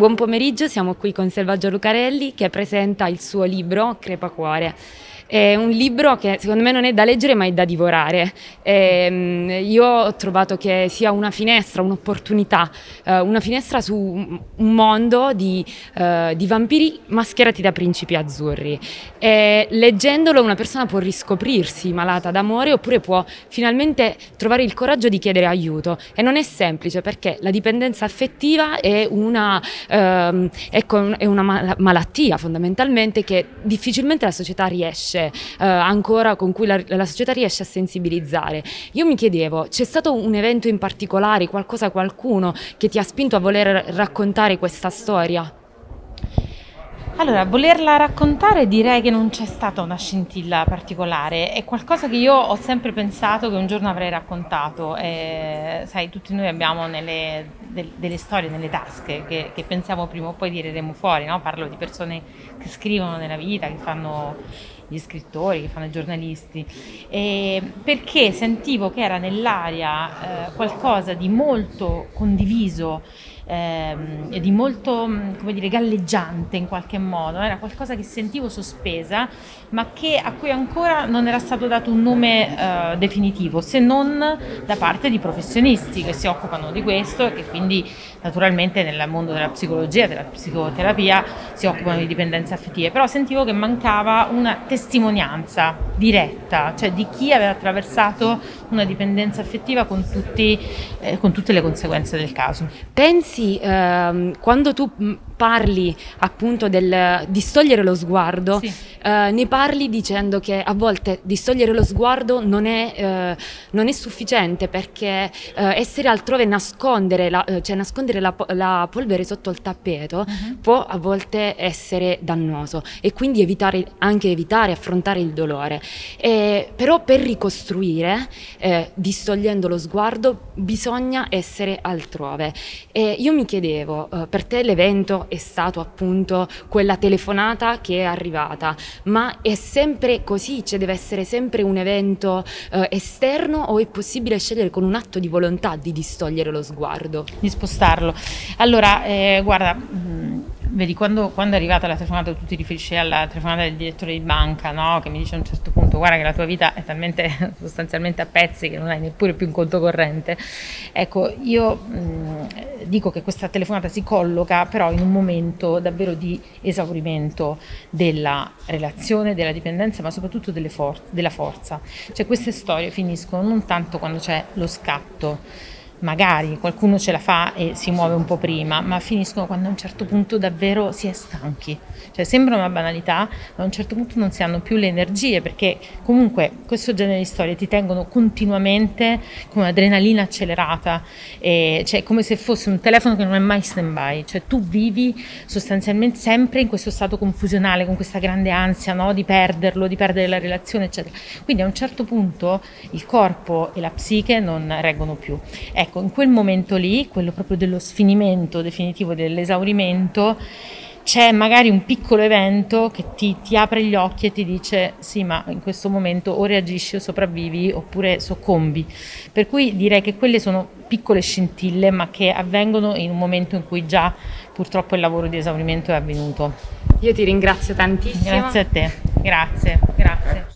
buon pomeriggio, siamo qui con Selvaggio Lucarelli che presenta il suo libro Crepacuore. È un libro che secondo me non è da leggere ma è da divorare. E, ehm, io ho trovato che sia una finestra, un'opportunità, eh, una finestra su un mondo di, eh, di vampiri mascherati da principi azzurri. E, leggendolo una persona può riscoprirsi malata d'amore oppure può finalmente trovare il coraggio di chiedere aiuto. E non è semplice perché la dipendenza affettiva è una, ehm, è una malattia fondamentalmente che difficilmente la società riesce eh, ancora con cui la, la, società riesce a sensibilizzare. Io mi chiedevo, c'è stato un evento in particolare, qualcosa, qualcuno che ti ha spinto a voler raccontare questa storia? Allora, volerla raccontare direi che non c'è stata una scintilla particolare, è qualcosa che io ho sempre pensato che un giorno avrei raccontato. E, sai, tutti noi abbiamo nelle, de, delle storie nelle tasche che, che, pensiamo prima o poi tireremo fuori, no? parlo di persone che scrivono nella vita, che fanno gli scrittori, che fanno i giornalisti, e perché sentivo che era nell'aria eh, qualcosa di molto condiviso ehm, di molto, mm, come dire, galleggiante in qualche modo, era qualcosa che sentivo sospesa, ma che, a cui ancora non era stato dato un nome eh, definitivo, se non da parte di professionisti che si occupano di questo e che quindi naturalmente nel mondo della psicologia, della psicoterapia si occupano di dipendenze affettive, però sentivo che mancava una testimonianza diretta, cioè di chi aveva attraversato una dipendenza affettiva con, tutti, eh, con tutte le conseguenze del caso. Pensi ehm, quando tu parli appunto del distogliere lo sguardo, sì. Eh, ne parli dicendo che a volte distogliere lo sguardo non è, eh, non è sufficiente perché eh, essere altrove, nascondere la, eh, cioè nascondere la, la, polvere sotto il tappeto uh-huh. può a volte essere dannoso e quindi evitare, anche evitare, affrontare il dolore. E, però per ricostruire, distogliendo lo sguardo, bisogna essere altrove. E io mi chiedevo, per te l'evento è stato appunto quella telefonata che è arrivata, ma è sempre così, cioè deve essere sempre un evento eh, esterno o è possibile scegliere con un atto di volontà di distogliere lo sguardo? Di spostarlo. Allora, eh, guarda, Vedi, quando, quando, è arrivata la telefonata, tu ti riferisci alla telefonata del direttore di banca, no? che mi dice a un certo punto, guarda che la tua vita è talmente sostanzialmente a pezzi che non hai neppure più un conto corrente. Ecco, io mh, dico che questa telefonata si colloca però in un momento davvero di esaurimento della relazione, della dipendenza, ma soprattutto for- della forza. Cioè queste storie finiscono non tanto quando c'è lo scatto, magari qualcuno ce la fa e si muove un po' prima, ma finiscono quando a un certo punto davvero si è stanchi. Cioè sembra una banalità, ma a un certo punto non si hanno più le energie perché comunque questo genere di storie ti tengono continuamente con un'adrenalina accelerata, e, cioè come se fosse un telefono che non è mai stand by, cioè tu vivi sostanzialmente sempre in questo stato confusionale, con questa grande ansia no? di perderlo, di perdere la relazione, eccetera. Quindi a un certo punto il corpo e la psiche non reggono più. Ecco, Ecco, in quel momento lì, quello proprio dello sfinimento definitivo, dell'esaurimento, c'è magari un piccolo evento che ti, ti, apre gli occhi e ti dice sì ma in questo momento o reagisci o sopravvivi oppure soccombi. Per cui direi che quelle sono piccole scintille ma che avvengono in un momento in cui già purtroppo il lavoro di esaurimento è avvenuto. Io ti ringrazio tantissimo. Grazie a te. Grazie grazie